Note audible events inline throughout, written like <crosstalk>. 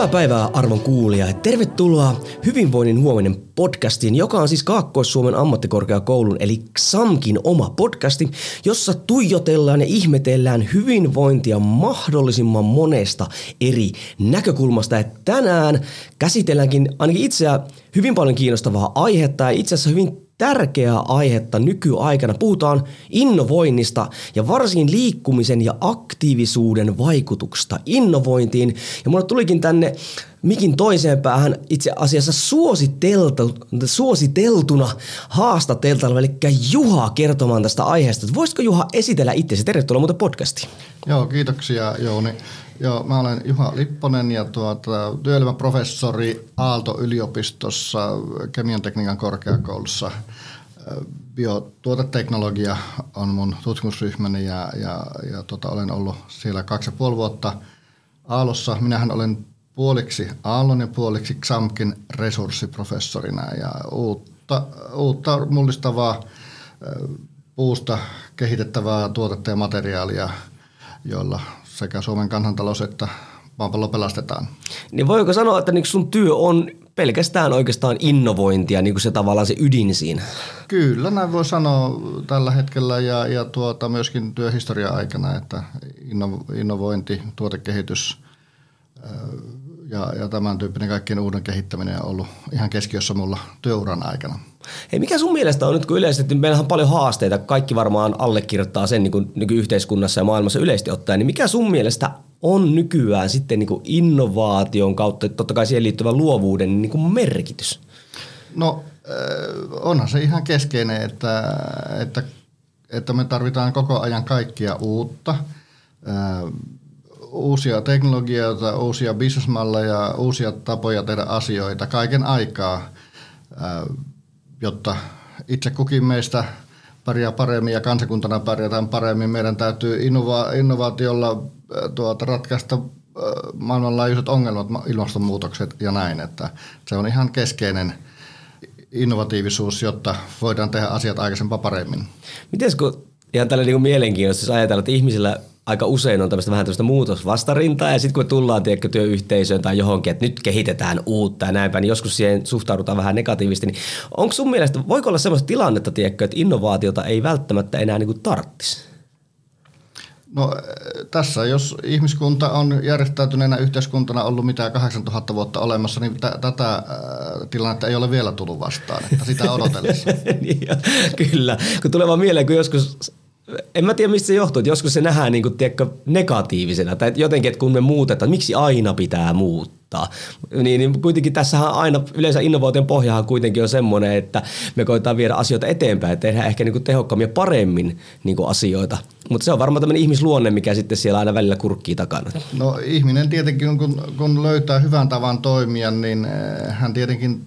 Hyvää päivää arvon kuulija ja tervetuloa Hyvinvoinnin huominen podcastiin, joka on siis Kaakkois-Suomen ammattikorkeakoulun eli XAMKin oma podcasti, jossa tuijotellaan ja ihmetellään hyvinvointia mahdollisimman monesta eri näkökulmasta. Ja tänään käsitelläänkin ainakin itseä hyvin paljon kiinnostavaa aihetta ja itse asiassa hyvin tärkeää aihetta nykyaikana. Puhutaan innovoinnista ja varsin liikkumisen ja aktiivisuuden vaikutuksesta innovointiin. Ja mulle tulikin tänne mikin toiseen päähän itse asiassa suositeltu, suositeltuna haastateltavalla, eli Juha kertomaan tästä aiheesta. Voisitko Juha esitellä itsesi? Tervetuloa muuten podcastiin. Joo, kiitoksia Jouni. Joo, mä olen Juha Lipponen ja tuota, työelämäprofessori Aalto-yliopistossa Kemian tekniikan korkeakoulussa. Biotuoteteknologia on mun tutkimusryhmäni ja, ja, ja tuota, olen ollut siellä kaksi ja puoli vuotta Aallossa. Minähän olen puoliksi Aallon ja puoliksi XAMKin resurssiprofessorina ja uutta, uutta mullistavaa puusta kehitettävää tuotetta ja materiaalia, jolla sekä Suomen kansantalous että maapallo pelastetaan. Niin voiko sanoa, että niin sun työ on pelkästään oikeastaan innovointia, niin kuin se tavallaan se ydin siinä? Kyllä, näin voi sanoa tällä hetkellä ja, ja tuota, myöskin työhistoria aikana, että inno, innovointi, tuotekehitys ja, ja tämän tyyppinen kaikkien uuden kehittäminen on ollut ihan keskiössä mulla työuran aikana. Hei, mikä sun mielestä on nyt, kun yleisesti meillä on paljon haasteita, kaikki varmaan allekirjoittaa sen niin kuin nykyyhteiskunnassa ja maailmassa yleisesti ottaen, niin mikä sun mielestä on nykyään sitten niin kuin innovaation kautta, totta kai siihen liittyvän luovuuden niin kuin merkitys? No onhan se ihan keskeinen, että, että, että me tarvitaan koko ajan kaikkia uutta, uusia teknologioita, uusia bisnesmalleja, uusia tapoja tehdä asioita kaiken aikaa – jotta itse kukin meistä pärjää paremmin ja kansakuntana pärjätään paremmin. Meidän täytyy innova- innovaatiolla äh, tuota, ratkaista äh, maailmanlaajuiset ongelmat, ilmastonmuutokset ja näin. Että se on ihan keskeinen innovatiivisuus, jotta voidaan tehdä asiat aikaisempaa paremmin. Miten kun ihan tällä niin mielenkiintoista, jos ajatellaan, että ihmisillä aika usein on tämmöistä vähän tämmöistä muutosvastarintaa ja sitten kun tullaan tiedätkö, työyhteisöön tai johonkin, että nyt kehitetään uutta ja näinpä, niin joskus siihen suhtaudutaan vähän negatiivisesti. Niin onko sun mielestä, voiko olla semmoista tilannetta, tiedätkö, että innovaatiota ei välttämättä enää niin tarttisi? No tässä, jos ihmiskunta on järjestäytyneenä yhteiskuntana ollut mitä 8000 vuotta olemassa, niin t- tätä äh, tilannetta ei ole vielä tullut vastaan, että sitä odotellessa. <laughs> niin, kyllä, kun tulee vaan mieleen, kun joskus en mä tiedä, mistä se johtuu, että joskus se nähdään niin kuin, tiedätkö, negatiivisena, tai jotenkin, että kun me muutetaan, miksi aina pitää muuttaa, niin, niin kuitenkin tässähän aina, yleensä innovaation pohjahan kuitenkin on semmoinen, että me koetaan viedä asioita eteenpäin, että tehdään ehkä niin kuin tehokkaammin ja paremmin niin kuin asioita, mutta se on varmaan tämmöinen ihmisluonne, mikä sitten siellä aina välillä kurkkii takana. No ihminen tietenkin, kun, kun löytää hyvän tavan toimia, niin eh, hän tietenkin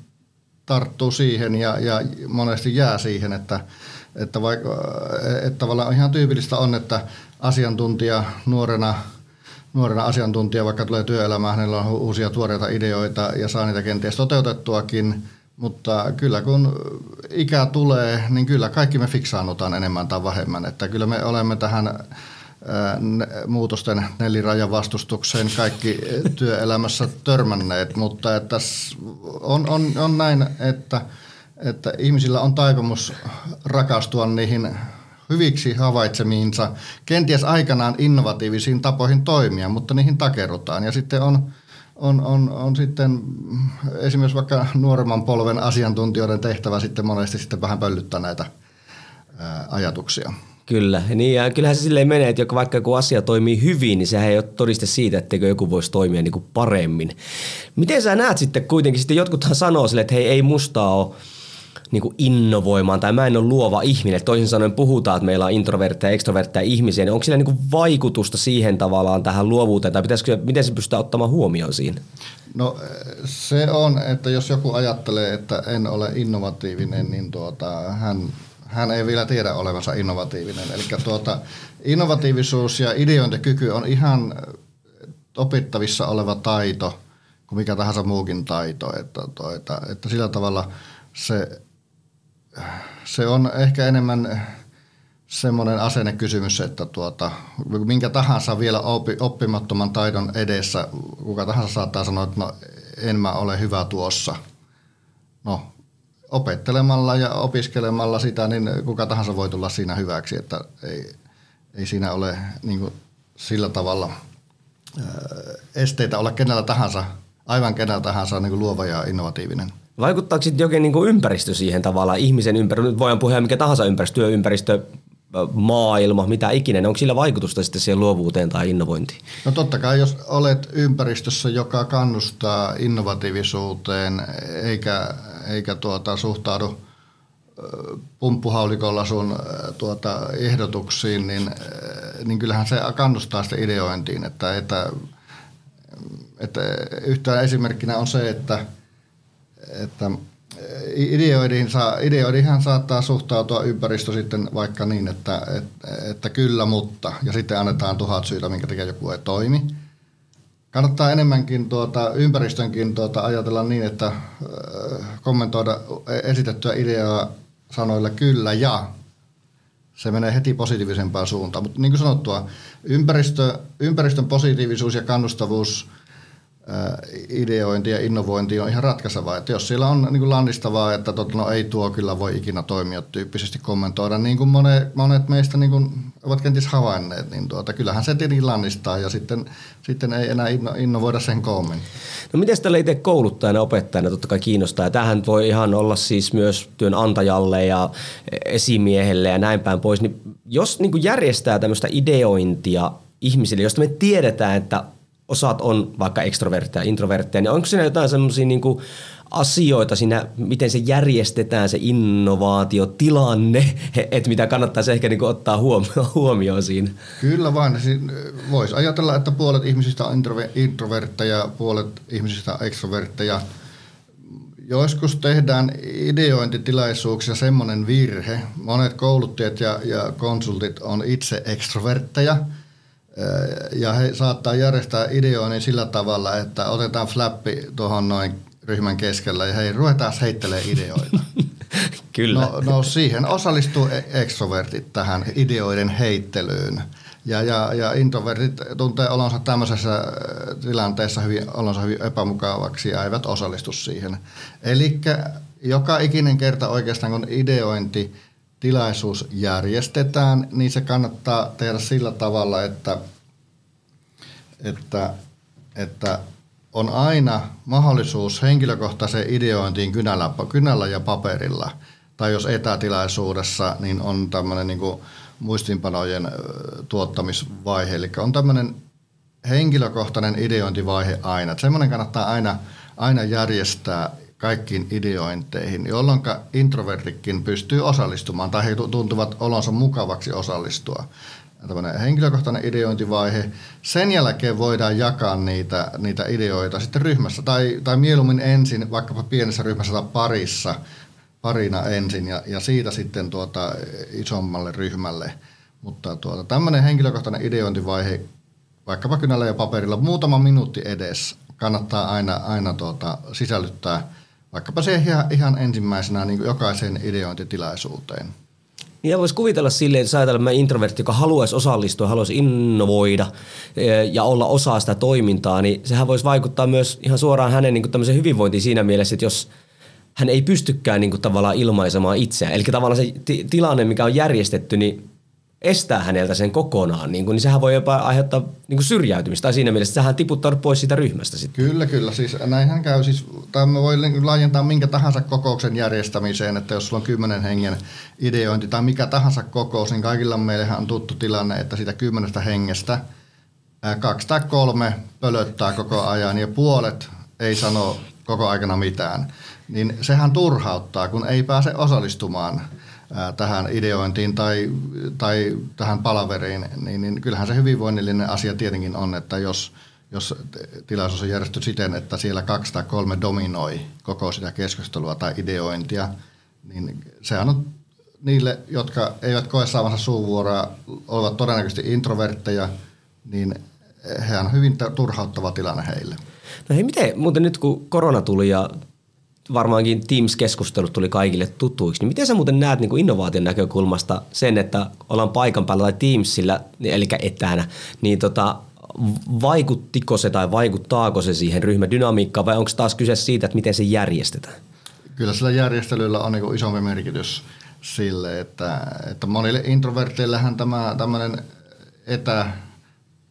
tarttuu siihen ja, ja monesti jää siihen, että – että, vaikka, että tavallaan ihan tyypillistä on, että asiantuntija nuorena, nuorena asiantuntija, vaikka tulee työelämään, hänellä on uusia tuoreita ideoita ja saa niitä kenties toteutettuakin, mutta kyllä kun ikä tulee, niin kyllä kaikki me fiksaannutaan enemmän tai vähemmän. Että kyllä me olemme tähän muutosten nelirajan vastustukseen kaikki työelämässä törmänneet, että että on, on, on näin, että – että ihmisillä on taipumus rakastua niihin hyviksi havaitsemiinsa, kenties aikanaan innovatiivisiin tapoihin toimia, mutta niihin takerutaan. Ja sitten on, on, on, on sitten esimerkiksi vaikka nuoremman polven asiantuntijoiden tehtävä sitten monesti sitten vähän pöllyttää näitä ää, ajatuksia. Kyllä, niin ja kyllähän se silleen menee, että vaikka joku asia toimii hyvin, niin sehän ei ole todiste siitä, etteikö joku voisi toimia niin kuin paremmin. Miten sä näet sitten kuitenkin, sitten jotkuthan sanoo sille, että hei ei mustaa ole niin kuin innovoimaan tai mä en ole luova ihminen. Toisin sanoen puhutaan, että meillä on introvertteja ja extrovertteja ihmisiä, niin onko sillä niin kuin vaikutusta siihen tavallaan tähän luovuuteen tai pitäisikö, miten se pystytään ottamaan huomioon siinä? No se on, että jos joku ajattelee, että en ole innovatiivinen, niin tuota, hän, hän ei vielä tiedä olevansa innovatiivinen. Eli tuota, innovatiivisuus ja ideointikyky on ihan opittavissa oleva taito kuin mikä tahansa muukin taito. Että, tuota, että sillä tavalla se, se on ehkä enemmän semmoinen asennekysymys, että tuota, minkä tahansa vielä oppi, oppimattoman taidon edessä, kuka tahansa saattaa sanoa, että no en mä ole hyvä tuossa. No, opettelemalla ja opiskelemalla sitä, niin kuka tahansa voi tulla siinä hyväksi, että ei, ei siinä ole niin kuin, sillä tavalla esteitä olla kenellä tahansa, aivan kenellä tahansa niin kuin luova ja innovatiivinen. Vaikuttaako sitten jokin niin ympäristö siihen tavallaan, ihmisen ympäristö, nyt voidaan puhua mikä tahansa ympäristö, työympäristö, maailma, mitä ikinä, onko sillä vaikutusta sitten siihen luovuuteen tai innovointiin? No totta kai, jos olet ympäristössä, joka kannustaa innovatiivisuuteen eikä, eikä tuota, suhtaudu pumppuhaulikolla sun tuota, ehdotuksiin, niin, niin kyllähän se kannustaa sitä ideointiin. Että, että, että yhtään esimerkkinä on se, että, että ideoidiin, saa, ideoidiinhan saattaa suhtautua ympäristö sitten vaikka niin, että, että, että kyllä, mutta, ja sitten annetaan tuhat syytä, minkä takia joku ei toimi. Kannattaa enemmänkin tuota, ympäristönkin tuota, ajatella niin, että äh, kommentoida esitettyä ideaa sanoilla kyllä ja se menee heti positiivisempaan suuntaan. Mutta niin kuin sanottua, ympäristö, ympäristön positiivisuus ja kannustavuus – ideointi ja innovointi on ihan ratkaisevaa. Että jos siellä on niin kuin lannistavaa, että tot, no ei tuo kyllä voi ikinä toimia tyyppisesti kommentoida, niin kuin monet, monet meistä niin kuin ovat kenties havainneet, niin tuota, kyllähän se tietenkin lannistaa ja sitten, sitten ei enää inno, innovoida sen koommin. No miten tällä itse kouluttajana, opettajana totta kai kiinnostaa? Ja tämähän voi ihan olla siis myös työnantajalle ja esimiehelle ja näin päin pois. Niin jos niin kuin järjestää tämmöistä ideointia ihmisille, josta me tiedetään, että osat on vaikka ekstrovertteja ja introvertteja, niin onko siinä jotain semmoisia niin asioita siinä, miten se järjestetään se innovaatiotilanne, <laughs> että mitä kannattaisi ehkä niin ottaa huomioon, huomioon siinä? Kyllä vaan. Voisi ajatella, että puolet ihmisistä on introvertteja, puolet ihmisistä on ekstrovertteja. Joskus tehdään ideointitilaisuuksia semmoinen virhe. Monet kouluttajat ja, ja konsultit on itse ekstrovertteja – ja he saattaa järjestää ideoinnin sillä tavalla, että otetaan flappi tuohon noin ryhmän keskellä ja hei, ruvetaan heittelemään ideoita. <laughs> Kyllä. No, no siihen osallistuu e- extrovertit tähän ideoiden heittelyyn. Ja, ja, ja introvertit tuntee olonsa tämmöisessä tilanteessa hyvin, olonsa hyvin epämukavaksi ja eivät osallistu siihen. Eli joka ikinen kerta oikeastaan kun ideointi tilaisuus järjestetään, niin se kannattaa tehdä sillä tavalla, että, että, että on aina mahdollisuus henkilökohtaiseen ideointiin kynällä, kynällä ja paperilla. Tai jos etätilaisuudessa, niin on tämmöinen niin muistinpanojen tuottamisvaihe. Eli on tämmöinen henkilökohtainen ideointivaihe aina. semmoinen kannattaa aina, aina järjestää kaikkiin ideointeihin, jolloin introvertikin pystyy osallistumaan tai he tuntuvat olonsa mukavaksi osallistua. Tällainen henkilökohtainen ideointivaihe. Sen jälkeen voidaan jakaa niitä, niitä ideoita sitten ryhmässä tai, tai mieluummin ensin vaikkapa pienessä ryhmässä tai parissa, parina ensin ja, ja siitä sitten tuota isommalle ryhmälle. Mutta tuota, tämmöinen henkilökohtainen ideointivaihe vaikkapa kynällä ja paperilla muutama minuutti edes kannattaa aina, aina tuota, sisällyttää – vaikkapa se ihan, ihan ensimmäisenä niin jokaiseen ideointitilaisuuteen. Niin voisi kuvitella silleen, että ajatellaan introvertti, joka haluaisi osallistua, haluaisi innovoida e, ja olla osa sitä toimintaa, niin sehän voisi vaikuttaa myös ihan suoraan hänen niin tämmöiseen hyvinvointiin siinä mielessä, että jos hän ei pystykään niin kuin tavallaan ilmaisemaan itseään. Eli tavallaan se t- tilanne, mikä on järjestetty, niin estää häneltä sen kokonaan, niin, kuin, niin sehän voi jopa aiheuttaa niin kuin syrjäytymistä. Tai siinä mielessä sehän tiputtaa pois siitä ryhmästä sitten. Kyllä, kyllä. Siis näinhän käy. Siis, me voi laajentaa minkä tahansa kokouksen järjestämiseen, että jos sulla on kymmenen hengen ideointi tai mikä tahansa kokous, niin kaikilla meillähän on tuttu tilanne, että siitä kymmenestä hengestä kaksi tai kolme pölöttää koko ajan ja puolet ei sano koko aikana mitään, niin sehän turhauttaa, kun ei pääse osallistumaan tähän ideointiin tai, tai tähän palaveriin, niin, niin kyllähän se hyvinvoinnillinen asia tietenkin on, että jos, jos tilaisuus on järjestetty siten, että siellä kaksi tai kolme dominoi koko sitä keskustelua tai ideointia, niin sehän on niille, jotka eivät koe saavansa suuvuoroa, ovat todennäköisesti introvertteja, niin hehän on hyvin turhauttava tilanne heille. No hei, miten muuten nyt kun korona tuli ja varmaankin Teams-keskustelut tuli kaikille tutuiksi, niin miten sä muuten näet niin kuin innovaation näkökulmasta sen, että ollaan paikan päällä tai Teamsillä, eli etänä, niin tota, vaikuttiko se tai vaikuttaako se siihen ryhmädynamiikkaan vai onko taas kyse siitä, että miten se järjestetään? Kyllä sillä järjestelyllä on niin isompi merkitys sille, että, että monille introverteillähän tämä tämmöinen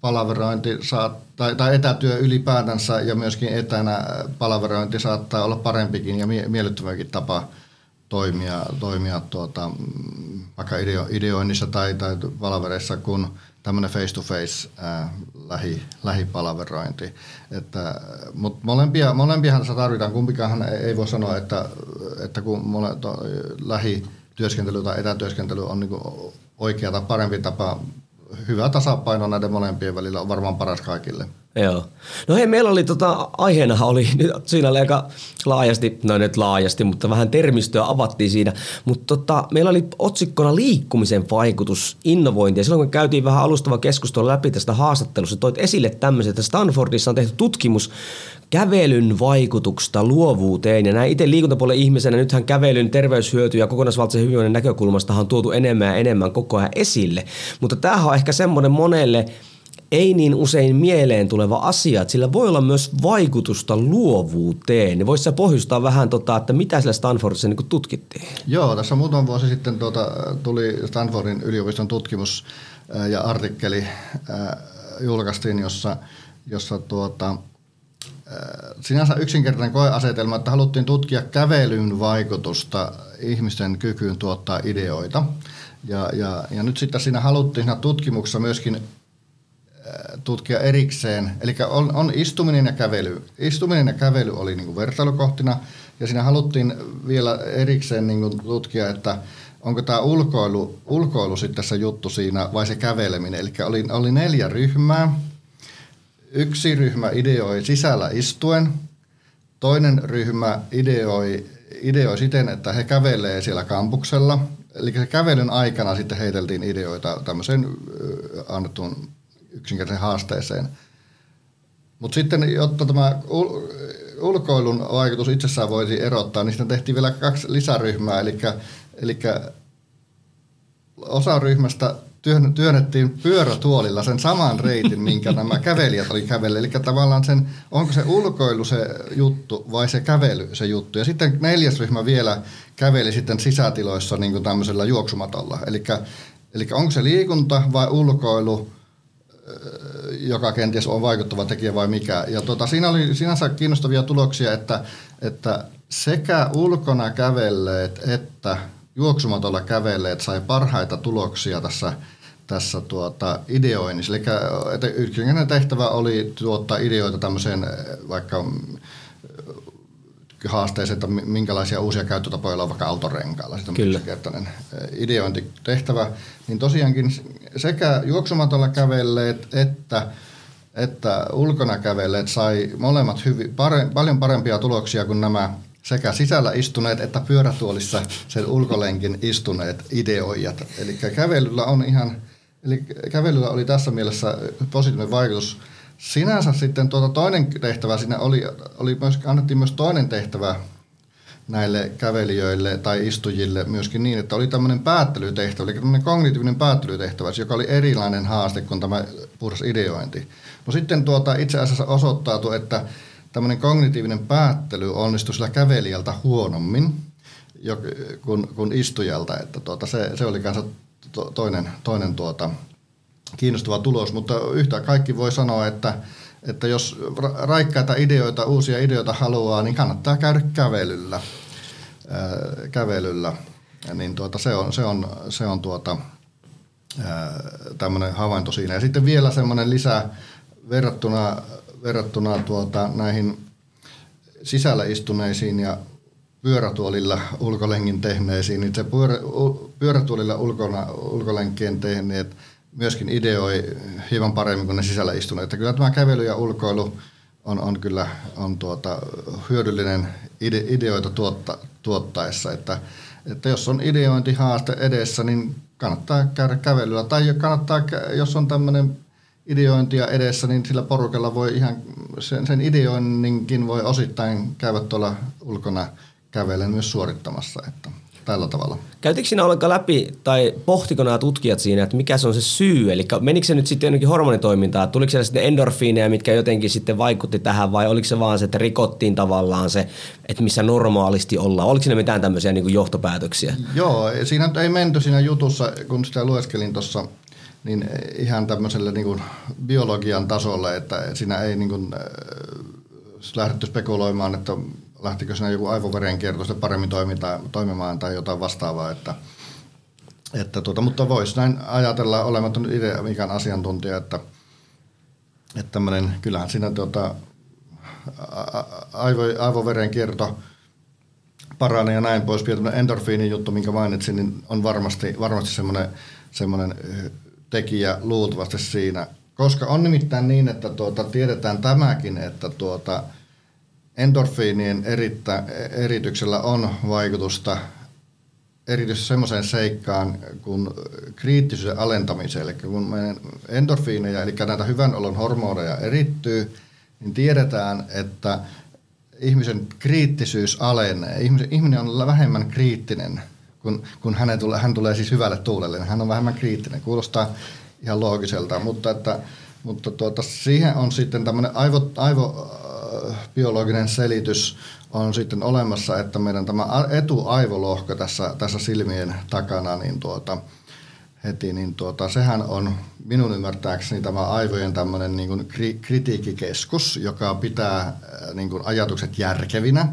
etäpalaverointi saa, tai, etätyö ylipäätänsä ja myöskin etänä palaverointi saattaa olla parempikin ja miellyttäväkin tapa toimia, toimia tuota, vaikka ideo, ideoinnissa tai, tai palavereissa kuin tämmöinen face-to-face lähi, lähipalaverointi. Että, mutta molempia, molempiahan tässä tarvitaan, kumpikaan ei voi sanoa, että, että kun mole, to, lähi työskentely tai etätyöskentely on niin oikea tai parempi tapa. Hyvä tasapaino näiden molempien välillä on varmaan paras kaikille. Joo. No hei, meillä oli tota, aiheena oli <laughs> nyt siinä oli aika laajasti, no nyt laajasti, mutta vähän termistöä avattiin siinä. Mutta tota, meillä oli otsikkona liikkumisen vaikutus innovointi. Ja silloin kun käytiin vähän alustava keskustelu läpi tästä haastattelusta, toit esille tämmöisen, että Stanfordissa on tehty tutkimus kävelyn vaikutuksesta luovuuteen. Ja näin itse liikuntapuolen ihmisenä, nythän kävelyn terveyshyöty ja kokonaisvaltaisen hyvinvoinnin näkökulmasta on tuotu enemmän ja enemmän koko ajan esille. Mutta tämähän on ehkä semmoinen monelle – ei niin usein mieleen tuleva asia, että sillä voi olla myös vaikutusta luovuuteen. Niin voisi pohjustaa vähän, tota, että mitä sillä Stanfordissa niin tutkittiin? Joo, tässä muutama vuosi sitten tuota, tuli Stanfordin yliopiston tutkimus ja artikkeli äh, julkaistiin, jossa, jossa tuota, sinänsä yksinkertainen koeasetelma, että haluttiin tutkia kävelyn vaikutusta ihmisten kykyyn tuottaa ideoita. Ja, ja, ja nyt sitten siinä haluttiin siinä tutkimuksessa myöskin tutkia erikseen. Eli on, on istuminen ja kävely. Istuminen ja kävely oli niin kuin vertailukohtina ja siinä haluttiin vielä erikseen niin kuin tutkia, että onko tämä ulkoilu, ulkoilu sitten se juttu siinä vai se käveleminen. Eli oli, oli neljä ryhmää. Yksi ryhmä ideoi sisällä istuen, toinen ryhmä ideoi, ideoi siten, että he kävelee siellä kampuksella. Eli se kävelyn aikana sitten heiteltiin ideoita tämmöiseen annettuun yksinkertaisen haasteeseen. Mutta sitten, jotta tämä ulkoilun vaikutus itsessään voisi erottaa, niin sitten tehtiin vielä kaksi lisäryhmää, eli, eli osa ryhmästä työnnettiin pyörätuolilla sen saman reitin, <laughs> minkä nämä kävelijät oli kävelle. Eli tavallaan sen, onko se ulkoilu se juttu vai se kävely se juttu. Ja sitten neljäs ryhmä vielä käveli sitten sisätiloissa niin kuin tämmöisellä juoksumatolla. Eli, eli onko se liikunta vai ulkoilu – joka kenties on vaikuttava tekijä vai mikä. Ja tota, siinä oli sinänsä kiinnostavia tuloksia, että, että sekä ulkona kävelleet että juoksumatolla kävelleet sai parhaita tuloksia tässä, tässä tuota, ideoinnissa. Eli että yksinkertainen tehtävä oli tuottaa ideoita tämmöiseen vaikka haasteeseen, että minkälaisia uusia käyttötapoja on vaikka autorenkailla. Sitten on yksinkertainen ideointitehtävä. Niin tosiaankin sekä juoksumatolla kävelleet että, että ulkona kävelleet sai molemmat hyvin, pare, paljon parempia tuloksia kuin nämä sekä sisällä istuneet että pyörätuolissa sen ulkolenkin istuneet ideoijat. Eli kävelyllä on ihan, eli kävelyllä oli tässä mielessä positiivinen vaikutus. Sinänsä sitten tuota toinen tehtävä siinä oli, oli myös, annettiin myös toinen tehtävä näille kävelijöille tai istujille myöskin niin, että oli tämmöinen päättelytehtävä, eli tämmöinen kognitiivinen päättelytehtävä, joka oli erilainen haaste kuin tämä puhdas ideointi. No sitten tuota, itse asiassa osoittautui, että tämmöinen kognitiivinen päättely onnistui sillä kävelijältä huonommin kuin, kuin istujalta, että tuota, se, se oli kanssa toinen, toinen tuota, kiinnostava tulos, mutta yhtä kaikki voi sanoa, että että jos raikkaita ideoita, uusia ideoita haluaa, niin kannattaa käydä kävelyllä. Ää, kävelyllä. Niin tuota, se on, se on, se on tuota, tämmöinen havainto siinä. Ja sitten vielä semmoinen lisä verrattuna, verrattuna tuota, näihin sisällä istuneisiin ja pyörätuolilla ulkolengin tehneisiin, niin se pyörä, pyörätuolilla ulkona, ulkolenkien tehneet myöskin ideoi hieman paremmin kuin ne sisällä istuneet. Että kyllä tämä kävely ja ulkoilu on, on kyllä on tuota, hyödyllinen ide, ideoita tuotta, tuottaessa, että, että jos on ideointihaaste edessä, niin kannattaa käydä kävelyllä. Tai kannattaa, jos on tämmöinen ideointia edessä, niin sillä porukalla voi ihan, sen, sen ideoinninkin voi osittain käydä tuolla ulkona kävellen myös suorittamassa, että tällä tavalla. Käytikö sinä ollenkaan läpi tai pohtiko nämä tutkijat siinä, että mikä se on se syy? Eli menikö se nyt sitten jonnekin hormonitoimintaan? Tuliko siellä sitten endorfiineja, mitkä jotenkin sitten vaikutti tähän vai oliko se vaan se, että rikottiin tavallaan se, että missä normaalisti ollaan? Oliko siinä mitään tämmöisiä niin kuin johtopäätöksiä? Joo, siinä ei menty siinä jutussa, kun sitä lueskelin tuossa niin ihan tämmöiselle niin kuin biologian tasolle, että siinä ei niin kuin, äh, lähdetty spekuloimaan, että lähtikö siinä joku aivoverenkierto paremmin toimita, toimimaan tai jotain vastaavaa. Että, että tuota, mutta voisi näin ajatella olematon idea mikään asiantuntija, että, että tämmöinen, kyllähän siinä tuota, aivo, aivoverenkierto paranee ja näin pois. Tämmöinen endorfiinin juttu, minkä mainitsin, niin on varmasti, varmasti semmoinen, semmoinen tekijä luultavasti siinä. Koska on nimittäin niin, että tuota, tiedetään tämäkin, että tuota, endorfiinien erittä, erityksellä on vaikutusta erityisesti semmoiseen seikkaan kuin kriittisyyden alentamiseen. Eli kun meidän endorfiineja, eli näitä hyvän olon hormoneja erittyy, niin tiedetään, että ihmisen kriittisyys alenee. Ihminen on vähemmän kriittinen, kun, kun hänen tulee, hän tulee siis hyvälle tuulelle. Hän on vähemmän kriittinen. Kuulostaa ihan loogiselta, mutta, että, mutta tuota, siihen on sitten tämmöinen aivo, aivo biologinen selitys on sitten olemassa, että meidän tämä etuaivolohko tässä, tässä silmien takana, niin tuota, heti, niin tuota, sehän on minun ymmärtääkseni tämä aivojen tämmöinen niin kuin kritiikkikeskus, joka pitää äh, niin kuin ajatukset järkevinä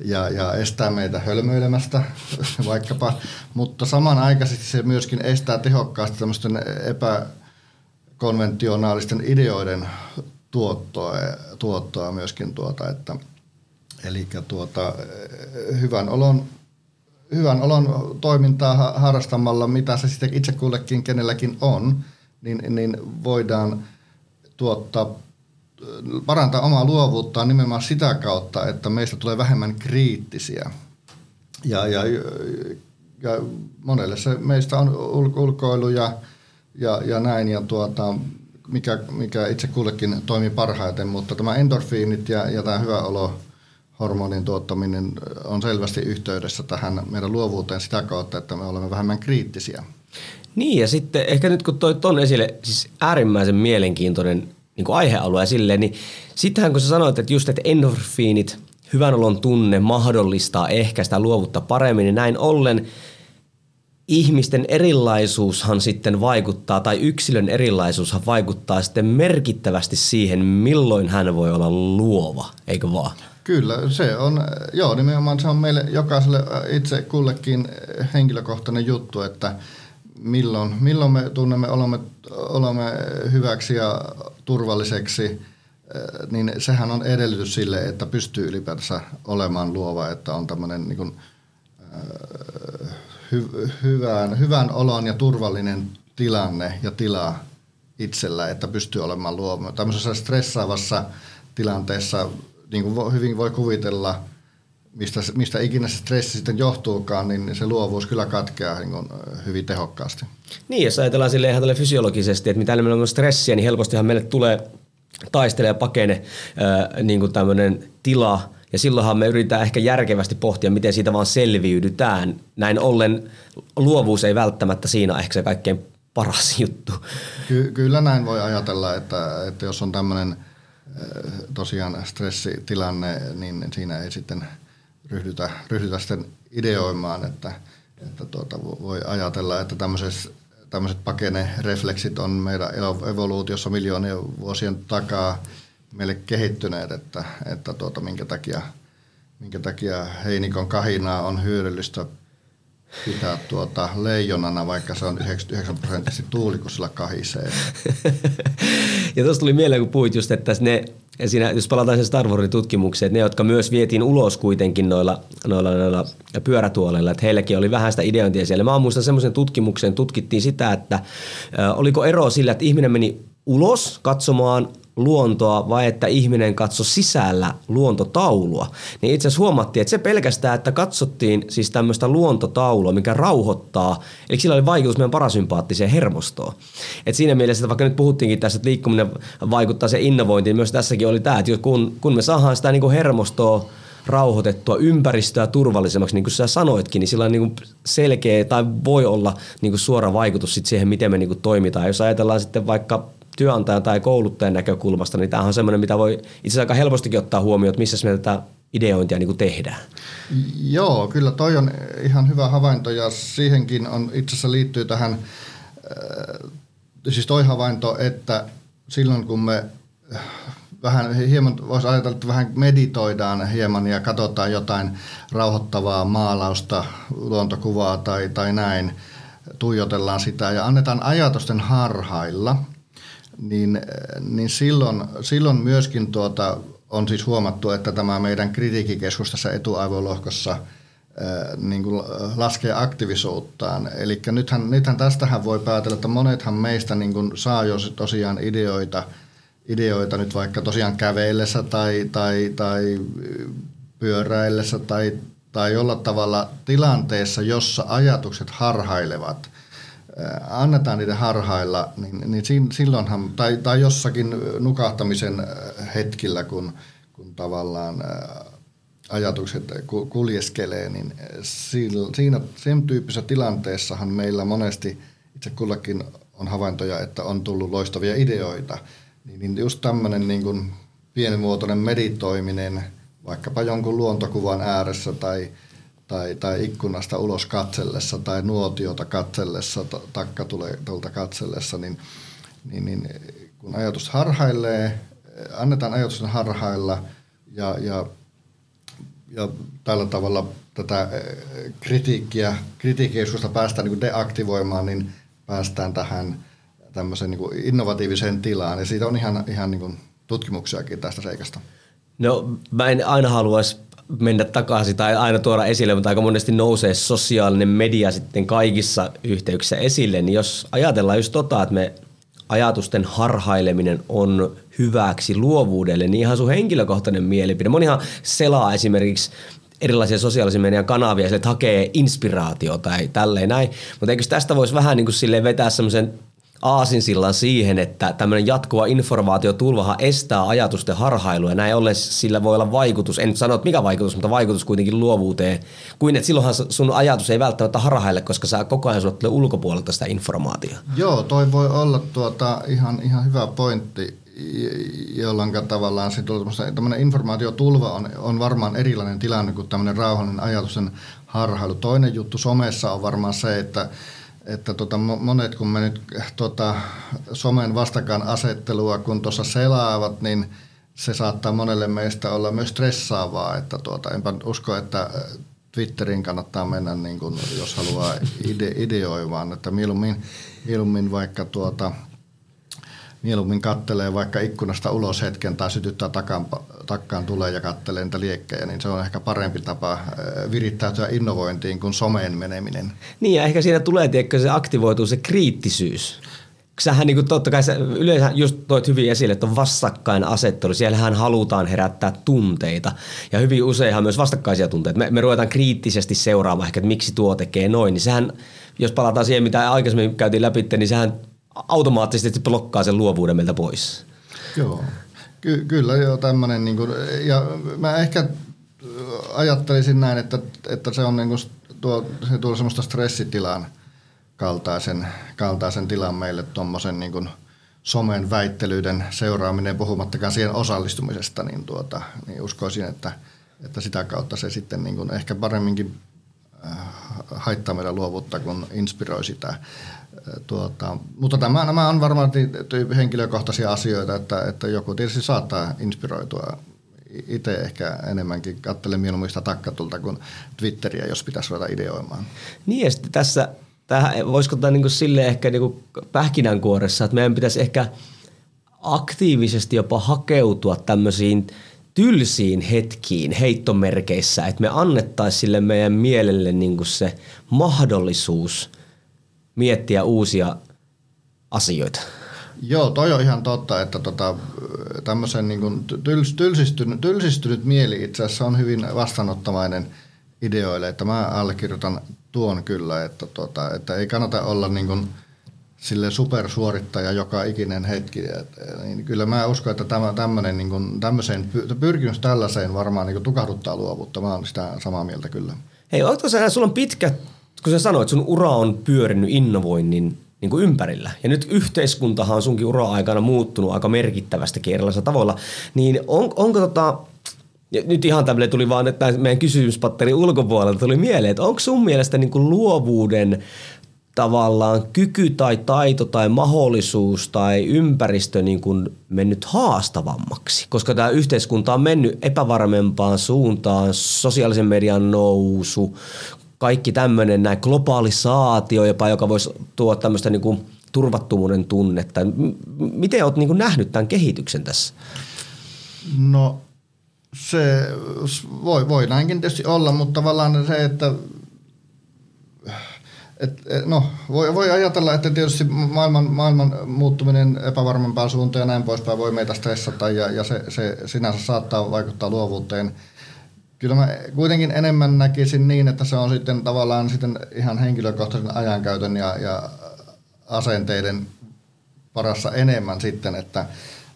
ja, ja estää meitä hölmöilemästä <laughs> vaikkapa, mutta samanaikaisesti se myöskin estää tehokkaasti tämmöisten epäkonventionaalisten ideoiden tuottoa, tuottoa myöskin tuota, että eli tuota, hyvän olon hyvän olon toimintaa harrastamalla, mitä se sitten itse kullekin kenelläkin on, niin, niin voidaan tuottaa, parantaa omaa luovuuttaan nimenomaan sitä kautta, että meistä tulee vähemmän kriittisiä. Ja, ja, ja monelle se meistä on ulkoilu ja, ja, ja näin, ja tuota, mikä, mikä itse kullekin toimii parhaiten, mutta tämä endorfiinit ja, ja tämä hyvä olo hormonin tuottaminen on selvästi yhteydessä tähän meidän luovuuteen sitä kautta, että me olemme vähemmän kriittisiä. Niin ja sitten ehkä nyt kun toi ton esille, siis äärimmäisen mielenkiintoinen niin kuin aihealue silleen, niin sittenhän kun sä sanoit, että just että endorfiinit, hyvän olon tunne mahdollistaa ehkä sitä luovuutta paremmin, niin näin ollen – ihmisten erilaisuushan sitten vaikuttaa, tai yksilön erilaisuushan vaikuttaa sitten merkittävästi siihen, milloin hän voi olla luova, eikö vaan? Kyllä, se on, joo nimenomaan se on meille jokaiselle itse kullekin henkilökohtainen juttu, että milloin, milloin me tunnemme olemme, olemme hyväksi ja turvalliseksi, niin sehän on edellytys sille, että pystyy ylipäätänsä olemaan luova, että on tämmöinen niin kuin, hy, hyvän, hyvän olon ja turvallinen tilanne ja tila itsellä, että pystyy olemaan luova. Tämmöisessä stressaavassa tilanteessa, niin kuin hyvin voi kuvitella, mistä, mistä ikinä se stressi sitten johtuukaan, niin se luovuus kyllä katkeaa niin kuin hyvin tehokkaasti. Niin, jos ajatellaan sille ihan tälle fysiologisesti, että mitä enemmän on stressiä, niin helpostihan meille tulee taistele ja pakene äh, niin kuin tämmöinen tila, ja silloinhan me yritetään ehkä järkevästi pohtia, miten siitä vaan selviydytään. Näin ollen luovuus ei välttämättä siinä ole ehkä se kaikkein paras <laughs> juttu. Ky- kyllä näin voi ajatella, että, että jos on tämmöinen äh, tosiaan stressitilanne, niin siinä ei sitten ryhdytä, ryhdytä sitten ideoimaan, että, että tuota, voi ajatella, että tämmöiset, tämmöiset pakenerefleksit on meidän evoluutiossa miljoonien vuosien takaa – meille kehittyneet, että, että tuota, minkä, takia, minkä takia heinikon kahinaa on hyödyllistä pitää tuota leijonana, vaikka se on 99 prosenttisesti tuuli, kun sillä kahisee. <laughs> ja tuosta tuli mieleen, kun puhuit just, että ne, siinä, jos palataan sen Star Warsin tutkimukseen, että ne, jotka myös vietiin ulos kuitenkin noilla, noilla, noilla pyörätuoleilla, että heilläkin oli vähän sitä ideointia siellä. Mä muistan semmoisen tutkimuksen, tutkittiin sitä, että äh, oliko ero sillä, että ihminen meni ulos katsomaan luontoa vai että ihminen katso sisällä luontotaulua, niin itse asiassa huomattiin, että se pelkästään, että katsottiin siis tämmöistä luontotaulua, mikä rauhoittaa, eli sillä oli vaikutus meidän parasympaattiseen hermostoon. Et siinä mielessä, että vaikka nyt puhuttiinkin tässä, että liikkuminen vaikuttaa se innovointiin, niin myös tässäkin oli tämä, että kun, kun me saadaan sitä niin hermostoa rauhoitettua ympäristöä turvallisemmaksi, niin kuin sä sanoitkin, niin sillä on niin selkeä tai voi olla niin suora vaikutus sit siihen, miten me niin toimitaan. Jos ajatellaan sitten vaikka työnantajan tai kouluttajan näkökulmasta, niin tämähän on semmoinen, mitä voi itse asiassa aika helpostikin ottaa huomioon, että missä me tätä ideointia niin kuin tehdään. Joo, kyllä toi on ihan hyvä havainto ja siihenkin on itse asiassa liittyy tähän, äh, siis toi havainto, että silloin kun me äh, vähän hieman, voisi ajatella, että vähän meditoidaan hieman ja katsotaan jotain rauhoittavaa maalausta, luontokuvaa tai, tai näin, tuijotellaan sitä ja annetaan ajatusten harhailla – niin, niin silloin, silloin myöskin tuota, on siis huomattu, että tämä meidän kritiikikeskus tässä etuaivolohkossa niin kuin laskee aktiivisuuttaan. Eli nythän, nythän tästähän voi päätellä, että monethan meistä niin kuin saa jo tosiaan ideoita, ideoita nyt vaikka tosiaan kävellessä tai, tai, tai pyöräillessä tai, tai jollain tavalla tilanteessa, jossa ajatukset harhailevat – annetaan niiden harhailla, niin, niin silloinhan, tai, tai jossakin nukahtamisen hetkillä, kun, kun tavallaan ajatukset kuljeskelee, niin siinä, sen tyyppisessä tilanteessahan meillä monesti itse kullakin on havaintoja, että on tullut loistavia ideoita. Niin, niin just tämmöinen niin kuin pienimuotoinen meditoiminen, vaikkapa jonkun luontokuvan ääressä tai – tai, tai ikkunasta ulos katsellessa tai nuotiota katsellessa, takkatulta katsellessa, niin, niin, niin kun ajatus harhailee, annetaan ajatusten harhailla ja, ja, ja tällä tavalla tätä eh, kritiikkiä, kritiikkikeskusta päästään niin deaktivoimaan, niin päästään tähän tämmöiseen niin innovatiiviseen tilaan. Ja siitä on ihan, ihan niin tutkimuksiakin tästä seikasta. No mä en aina haluaisi mennä takaisin tai aina tuoda esille, mutta aika monesti nousee sosiaalinen media sitten kaikissa yhteyksissä esille, niin jos ajatellaan just tota, että me ajatusten harhaileminen on hyväksi luovuudelle, niin ihan sun henkilökohtainen mielipide. Monihan selaa esimerkiksi erilaisia sosiaalisen median kanavia, että hakee inspiraatiota tai tälleen näin. Mutta eikö tästä voisi vähän niin kuin vetää semmoisen aasinsillan siihen, että tämmöinen jatkuva informaatiotulvahan estää ajatusten harhailua ja näin ollen sillä voi olla vaikutus, en sano, että mikä vaikutus, mutta vaikutus kuitenkin luovuuteen, kuin että silloinhan sun ajatus ei välttämättä harhaile, koska sä koko ajan sulle ulkopuolelta sitä informaatiota. Joo, toi voi olla tuota ihan, ihan hyvä pointti, jolloin tavallaan se tämmöinen informaatiotulva on, on varmaan erilainen tilanne kuin tämmöinen rauhallinen ajatusten harhailu. Toinen juttu somessa on varmaan se, että että tota, monet kun me nyt tota, somen vastakaan asettelua kun tuossa selaavat, niin se saattaa monelle meistä olla myös stressaavaa, että tuota, enpä usko, että äh, Twitteriin kannattaa mennä, niin kun, jos haluaa ide- ideoimaan, että mieluummin, mieluummin vaikka tuota, mieluummin kattelee vaikka ikkunasta ulos hetken tai sytyttää takan, takkaan tulee ja kattelee niitä liekkejä, niin se on ehkä parempi tapa äh, virittäytyä innovointiin kuin someen meneminen. Niin ja ehkä siinä tulee, tiedätkö, se aktivoituu se kriittisyys. Sähän niin kuin totta kai sä yleensä just toit hyvin esille, että on vastakkainasettelu. Siellähän halutaan herättää tunteita ja hyvin useinhan myös vastakkaisia tunteita. Me, me ruvetaan kriittisesti seuraamaan ehkä, että miksi tuo tekee noin. Niin sehän, jos palataan siihen, mitä aikaisemmin käytiin läpi, niin sehän automaattisesti blokkaa sen luovuuden meiltä pois. Joo, Ky- kyllä joo tämmöinen, niin kuin, ja mä ehkä ajattelisin näin, että, että se on niin kuin, tuo, se tuo semmoista stressitilan kaltaisen, kaltaisen tilan meille tuommoisen niin kuin somen väittelyiden seuraaminen, puhumattakaan siihen osallistumisesta, niin, tuota, niin uskoisin, että, että sitä kautta se sitten niin kuin ehkä paremminkin äh, haittaa meidän luovuutta, kun inspiroi sitä. Tuota, mutta tämä, nämä on varmaan henkilökohtaisia asioita, että, että joku tietysti saattaa inspiroitua itse ehkä enemmänkin katselen mieluummin sitä takkatulta kuin Twitteriä, jos pitäisi ruveta ideoimaan. Niin ja sitten tässä, tähän, voisiko tämä niin sille ehkä niin pähkinänkuoressa, että meidän pitäisi ehkä aktiivisesti jopa hakeutua tämmöisiin tylsiin hetkiin heittomerkeissä, että me annettaisiin sille meidän mielelle niin se mahdollisuus miettiä uusia asioita. Joo, toi on ihan totta, että tota, tämmöisen niin tyls, tylsistynyt, tylsistynyt mieli itse asiassa on hyvin vastaanottavainen ideoille, että mä allekirjoitan tuon kyllä, että, tota, että ei kannata olla niin kuin sille supersuorittaja joka ikinen hetki. Et, niin kyllä mä uskon, että tämä, tämmöinen, niin kuin, tämmöiseen, pyrkimys tällaiseen varmaan niin kuin tukahduttaa luovuutta. Mä olen sitä samaa mieltä kyllä. Hei, oletko sä, sulla on pitkä, kun sä sanoit, sun ura on pyörinyt innovoinnin niin kuin ympärillä. Ja nyt yhteiskuntahan on sunkin ura-aikana muuttunut aika merkittävästi erilaisilla tavoilla. Niin on, onko tota, ja nyt ihan tämmöinen tuli vaan, että meidän kysymyspatterin ulkopuolelta tuli mieleen, että onko sun mielestä niin kuin luovuuden tavallaan kyky tai taito tai mahdollisuus tai ympäristö niin kuin mennyt haastavammaksi, koska tämä yhteiskunta on mennyt epävarmempaan suuntaan, sosiaalisen median nousu, kaikki tämmöinen näin globalisaatio jopa, joka voisi tuoda tämmöistä niin kuin turvattomuuden tunnetta. Miten olet niin kuin nähnyt tämän kehityksen tässä? No se voi, voi näinkin tietysti olla, mutta tavallaan se, että et, no, voi, voi ajatella, että tietysti maailman, maailman muuttuminen epävarmempaan suuntaan ja näin poispäin voi meitä stressata ja, ja se, se sinänsä saattaa vaikuttaa luovuuteen – kyllä mä kuitenkin enemmän näkisin niin, että se on sitten tavallaan sitten ihan henkilökohtaisen ajankäytön ja, ja asenteiden parassa enemmän sitten, että,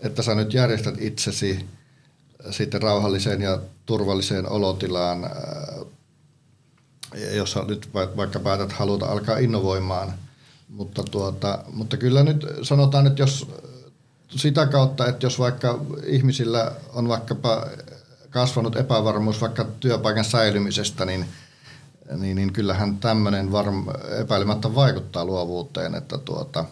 että sä nyt järjestät itsesi sitten rauhalliseen ja turvalliseen olotilaan, äh, jossa nyt vaikka päätät haluta alkaa innovoimaan. Mutta, tuota, mutta kyllä nyt sanotaan, että jos sitä kautta, että jos vaikka ihmisillä on vaikkapa kasvanut epävarmuus vaikka työpaikan säilymisestä, niin, niin, niin kyllähän tämmöinen varm, epäilemättä vaikuttaa luovuuteen, että tuota,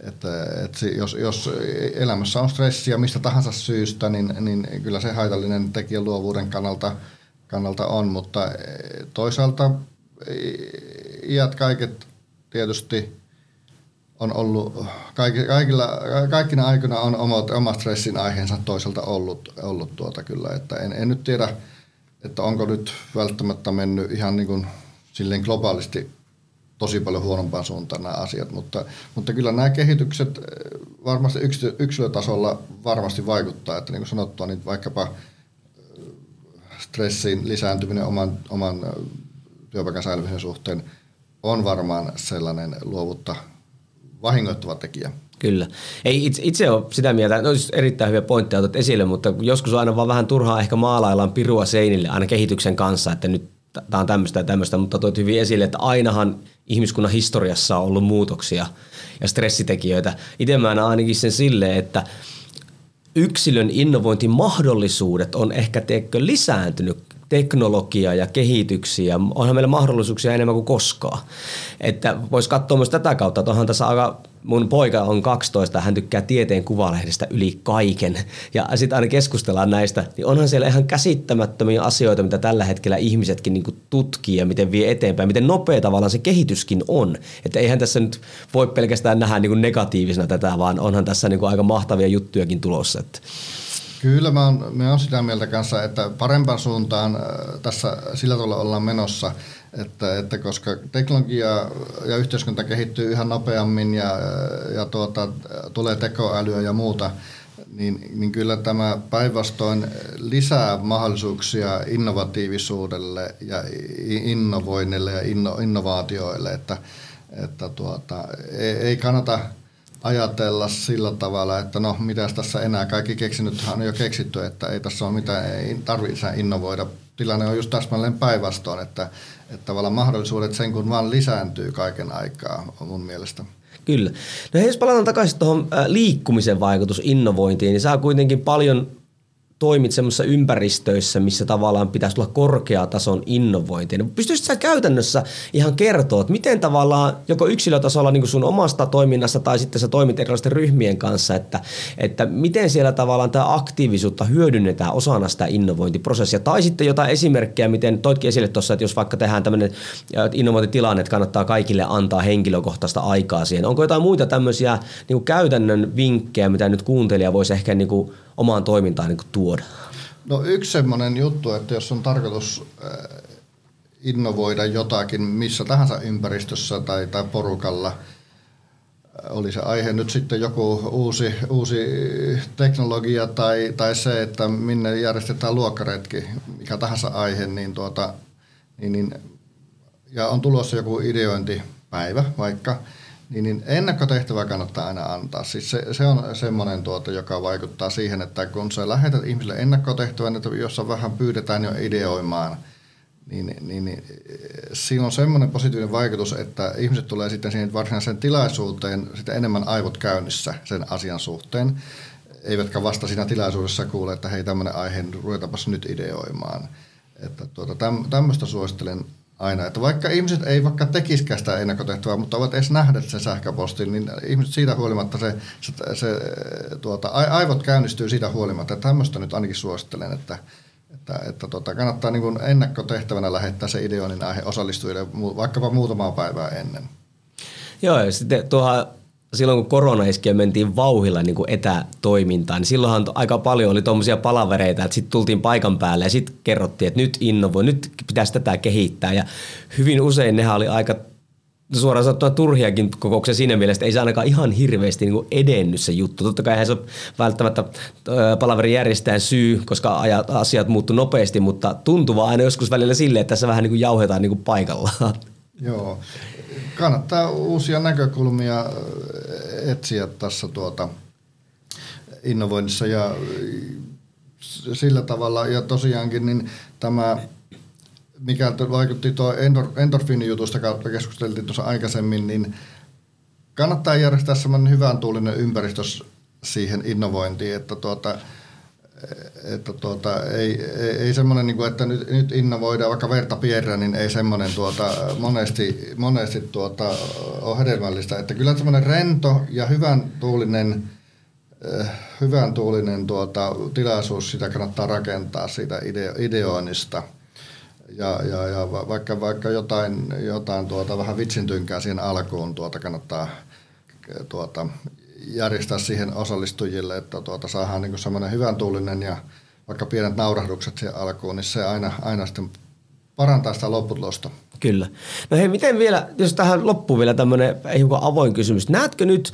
että, että jos, jos elämässä on stressiä mistä tahansa syystä, niin, niin kyllä se haitallinen tekijä luovuuden kannalta, kannalta on, mutta toisaalta iät kaiket tietysti on ollut, kaikilla, kaikkina aikoina on oma, oma stressin aiheensa toisaalta ollut, ollut tuota kyllä, että en, en nyt tiedä, että onko nyt välttämättä mennyt ihan niin kuin silleen globaalisti tosi paljon huonompaan suuntaan nämä asiat, mutta, mutta kyllä nämä kehitykset eh, varmasti yksilötasolla varmasti vaikuttaa, että niin kuin sanottua, niin vaikkapa eh, stressin lisääntyminen oman, oman eh, työpaikan säilymisen suhteen on varmaan sellainen luovutta vahingoittava tekijä. Kyllä. Ei itse, itse ole sitä mieltä, että olisi erittäin hyviä pointteja otat esille, mutta joskus aina vaan vähän turhaa ehkä maalaillaan pirua seinille aina kehityksen kanssa, että nyt tämä on tämmöistä ja tämmöistä, mutta toit hyvin esille, että ainahan ihmiskunnan historiassa on ollut muutoksia ja stressitekijöitä. Itse mä ainakin sen silleen, että yksilön innovointimahdollisuudet on ehkä teekö lisääntynyt teknologia ja kehityksiä. Onhan meillä mahdollisuuksia enemmän kuin koskaan. Että voisi katsoa myös tätä kautta, että onhan tässä aika, mun poika on 12, hän tykkää tieteen kuvalehdestä yli kaiken. Ja sitten aina keskustellaan näistä, niin onhan siellä ihan käsittämättömiä asioita, mitä tällä hetkellä ihmisetkin niin tutkii ja miten vie eteenpäin, miten nopea tavallaan se kehityskin on. Että eihän tässä nyt voi pelkästään nähdä niin negatiivisena tätä, vaan onhan tässä niin aika mahtavia juttujakin tulossa. Että Kyllä mä oon, mä oon sitä mieltä kanssa, että parempaan suuntaan äh, tässä sillä tavalla ollaan menossa, että, että koska teknologia ja yhteiskunta kehittyy yhä nopeammin ja, ja tuota, tulee tekoälyä ja muuta, niin, niin kyllä tämä päinvastoin lisää mahdollisuuksia innovatiivisuudelle ja innovoinnille ja inno, innovaatioille, että, että tuota, ei, ei kannata – ajatella sillä tavalla, että no mitä tässä enää, kaikki keksinythän on jo keksitty, että ei tässä ole mitään, ei tarvitse innovoida. Tilanne on just täsmälleen päinvastoin, että, että tavallaan mahdollisuudet sen kun vaan lisääntyy kaiken aikaa mun mielestä. Kyllä. No jos palataan takaisin tuohon liikkumisen vaikutus innovointiin, niin saa kuitenkin paljon toimit semmoisissa ympäristöissä, missä tavallaan pitäisi tulla korkeatason innovointia. Niin pystyisit sä käytännössä ihan kertoa, että miten tavallaan joko yksilötasolla niin kuin sun omasta toiminnassa tai sitten sä toimit erilaisten ryhmien kanssa, että, että miten siellä tavallaan tämä aktiivisuutta hyödynnetään osana sitä innovointiprosessia. Tai sitten jotain esimerkkejä, miten toitkin esille tuossa, että jos vaikka tehdään tämmöinen innovointitilanne, että kannattaa kaikille antaa henkilökohtaista aikaa siihen. Onko jotain muita tämmöisiä niin kuin käytännön vinkkejä, mitä nyt kuuntelija voisi ehkä niin kuin omaan toimintaan niin tuoda? No yksi semmoinen juttu, että jos on tarkoitus äh, innovoida jotakin missä tahansa ympäristössä tai, tai porukalla, äh, oli se aihe nyt sitten joku uusi, uusi teknologia tai, tai se, että minne järjestetään luokkaretki, mikä tahansa aihe, niin, tuota, niin, niin ja on tulossa joku ideointipäivä vaikka, niin, niin ennakkotehtävä kannattaa aina antaa. Siis se, se on semmoinen tuote, joka vaikuttaa siihen, että kun sä lähetät ihmisille ennakkotehtävän, että jossa vähän pyydetään jo ideoimaan, niin, niin, niin siinä on semmoinen positiivinen vaikutus, että ihmiset tulee sitten siihen varsinaiseen tilaisuuteen sitten enemmän aivot käynnissä sen asian suhteen, eivätkä vasta siinä tilaisuudessa kuule, että hei tämmöinen aihe, ruvetaanpas nyt ideoimaan. Että tuota, tämmöistä suosittelen aina. Että vaikka ihmiset ei vaikka tekisikään sitä ennakkotehtävää, mutta ovat edes nähdä sen sähköpostin, niin ihmiset siitä huolimatta se, se, se tuota, aivot käynnistyy siitä huolimatta. Että tämmöistä nyt ainakin suosittelen, että, että, että tuota, kannattaa niin kuin ennakkotehtävänä lähettää se ideoinnin aihe osallistujille vaikkapa muutamaa päivää ennen. Joo, ja sitten tuohon silloin kun korona iski ja mentiin vauhilla niin kuin etätoimintaan, niin silloinhan aika paljon oli tuommoisia palavereita, että sitten tultiin paikan päälle ja sitten kerrottiin, että nyt innovoi, nyt pitäisi tätä kehittää. Ja hyvin usein nehän oli aika suoraan sanottuna turhiakin kokouksia siinä mielessä, että ei se ainakaan ihan hirveästi niin edennyt se juttu. Totta kai eihän se ole välttämättä palaverin järjestäjän syy, koska asiat muuttuu nopeasti, mutta tuntuu vaan aina joskus välillä silleen, että tässä vähän niin kuin jauhetaan niin kuin paikallaan. Joo, kannattaa uusia näkökulmia äh, etsiä tässä tuota innovoinnissa ja sillä tavalla. Ja tosiaankin niin tämä, mikä vaikutti tuo endorfiinijutusta kautta keskusteltiin tuossa aikaisemmin, niin kannattaa järjestää semmoinen hyvän tuulinen ympäristö siihen innovointiin, että tuota, että tuota, ei, ei, ei semmoinen, niin kuin, että nyt, nyt innovoidaan vaikka verta pierrä, niin ei semmoinen tuota, monesti, monesti tuota, ole hedelmällistä. Että kyllä semmoinen rento ja hyvän tuulinen, äh, hyvän tuulinen tuota, tilaisuus, sitä kannattaa rakentaa siitä ideo, ideoinnista. Ja, ja, ja vaikka, vaikka jotain, jotain tuota, vähän vitsintynkää siihen alkuun tuota, kannattaa tuota, järjestää siihen osallistujille, että tuota, saadaan niin semmoinen hyvän tuulinen ja vaikka pienet naurahdukset siihen alkuun, niin se aina, aina sitten parantaa sitä lopputulosta. Kyllä. No hei, miten vielä, jos tähän loppuu vielä tämmöinen hiukan avoin kysymys. Näetkö nyt,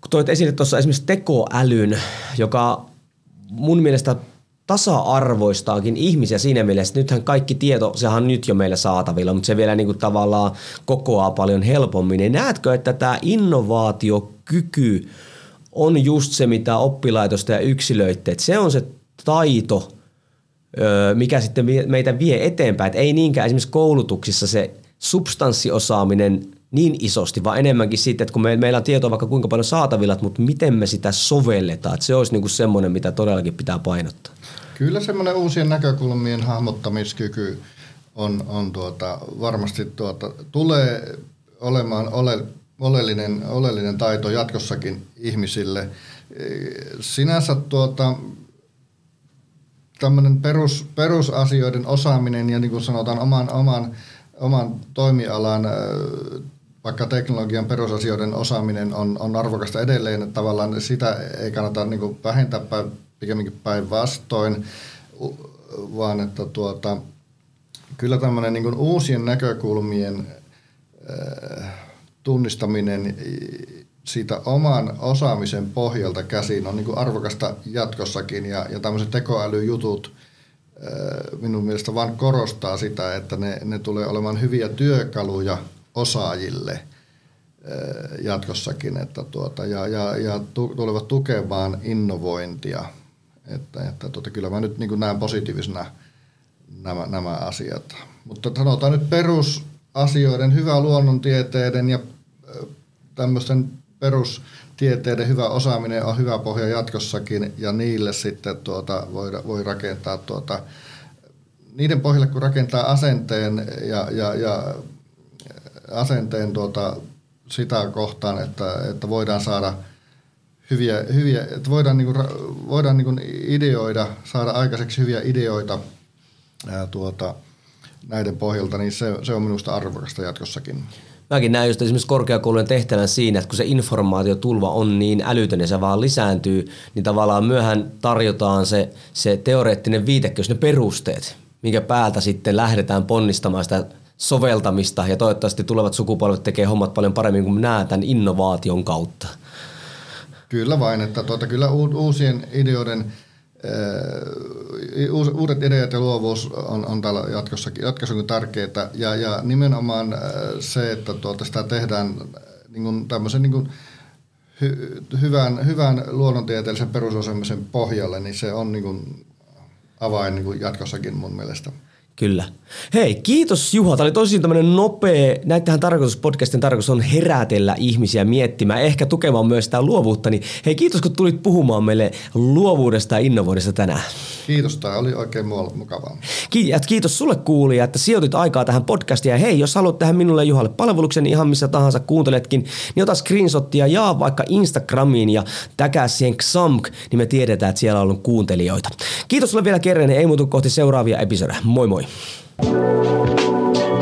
kun toit esille tuossa esimerkiksi tekoälyn, joka mun mielestä tasa-arvoistaakin ihmisiä siinä mielessä, että nythän kaikki tieto, sehän on nyt jo meillä saatavilla, mutta se vielä niin kuin tavallaan kokoaa paljon helpommin. Niin näetkö, että tämä innovaatiokyky on just se, mitä oppilaitosta ja yksilöitte, että se on se taito, mikä sitten meitä vie eteenpäin. Että ei niinkään esimerkiksi koulutuksissa se substanssiosaaminen niin isosti, vaan enemmänkin siitä, että kun me, meillä on tietoa vaikka kuinka paljon saatavilla, mutta miten me sitä sovelletaan. Että se olisi niin semmoinen, mitä todellakin pitää painottaa. Kyllä semmoinen uusien näkökulmien hahmottamiskyky on, on tuota, varmasti tuota, tulee olemaan ole, oleellinen, oleellinen taito jatkossakin ihmisille. Sinänsä tuota, tämmöinen perus, perusasioiden osaaminen ja niin kuin sanotaan oman, oman, oman toimialan vaikka teknologian perusasioiden osaaminen on, on arvokasta edelleen, että tavallaan sitä ei kannata niin kuin vähentää pikemminkin päinvastoin, vaan että tuota, kyllä tämmöinen niin uusien näkökulmien äh, tunnistaminen siitä oman osaamisen pohjalta käsin on niin kuin arvokasta jatkossakin ja, ja tämmöiset tekoälyjutut äh, minun mielestä vain korostaa sitä, että ne, ne tulee olemaan hyviä työkaluja osaajille äh, jatkossakin että tuota, ja, ja, ja tulevat tukemaan innovointia että, että tota, kyllä mä nyt niin näen positiivisena nämä, nämä asiat. Mutta sanotaan nyt perusasioiden, hyvä luonnontieteiden ja tämmöisten perustieteiden hyvä osaaminen on hyvä pohja jatkossakin ja niille sitten tuota, voi, voi rakentaa tuota, niiden pohjalle kun rakentaa asenteen ja, ja, ja asenteen tuota, sitä kohtaan, että, että voidaan saada hyviä, hyviä että voidaan, niin kuin, voidaan niin kuin ideoida, saada aikaiseksi hyviä ideoita ää, tuota, näiden pohjalta, niin se, se on minusta arvokasta jatkossakin. Mäkin näen just esimerkiksi korkeakoulujen tehtävän siinä, että kun se informaatiotulva on niin älytön ja se vaan lisääntyy, niin tavallaan myöhän tarjotaan se, se teoreettinen viitekehys, ne perusteet, minkä päältä sitten lähdetään ponnistamaan sitä soveltamista ja toivottavasti tulevat sukupolvet tekee hommat paljon paremmin kuin nämä tämän innovaation kautta. Kyllä vain, että tuota, kyllä uusien ideoiden uudet ideat ja luovuus on, on täällä jatkossakin, jatkossakin tärkeää ja, ja nimenomaan se, että tuota sitä tehdään niin kuin tämmöisen niin kuin hy, hyvän, hyvän luonnontieteellisen perusosaamisen pohjalle, niin se on niin kuin avain niin kuin jatkossakin mun mielestä. Kyllä. Hei, kiitos Juha. Tämä oli tosi tämmöinen nopea, näitähän tarkoitus, podcastin tarkoitus on herätellä ihmisiä miettimään, ehkä tukemaan myös sitä luovuutta. Niin hei, kiitos kun tulit puhumaan meille luovuudesta ja innovoinnista tänään. Kiitos, tämä oli oikein mukavaa. Kiitos sulle kuulija, että sijoitit aikaa tähän podcastiin. Ja hei, jos haluat tehdä minulle ja Juhalle palveluksen ihan missä tahansa kuunteletkin, niin ota screenshottia ja jaa vaikka Instagramiin ja täkää siihen XAMK, niin me tiedetään, että siellä on ollut kuuntelijoita. Kiitos sulle vielä kerran, ei muutu kohti seuraavia episodeja. Moi moi! Enjoy.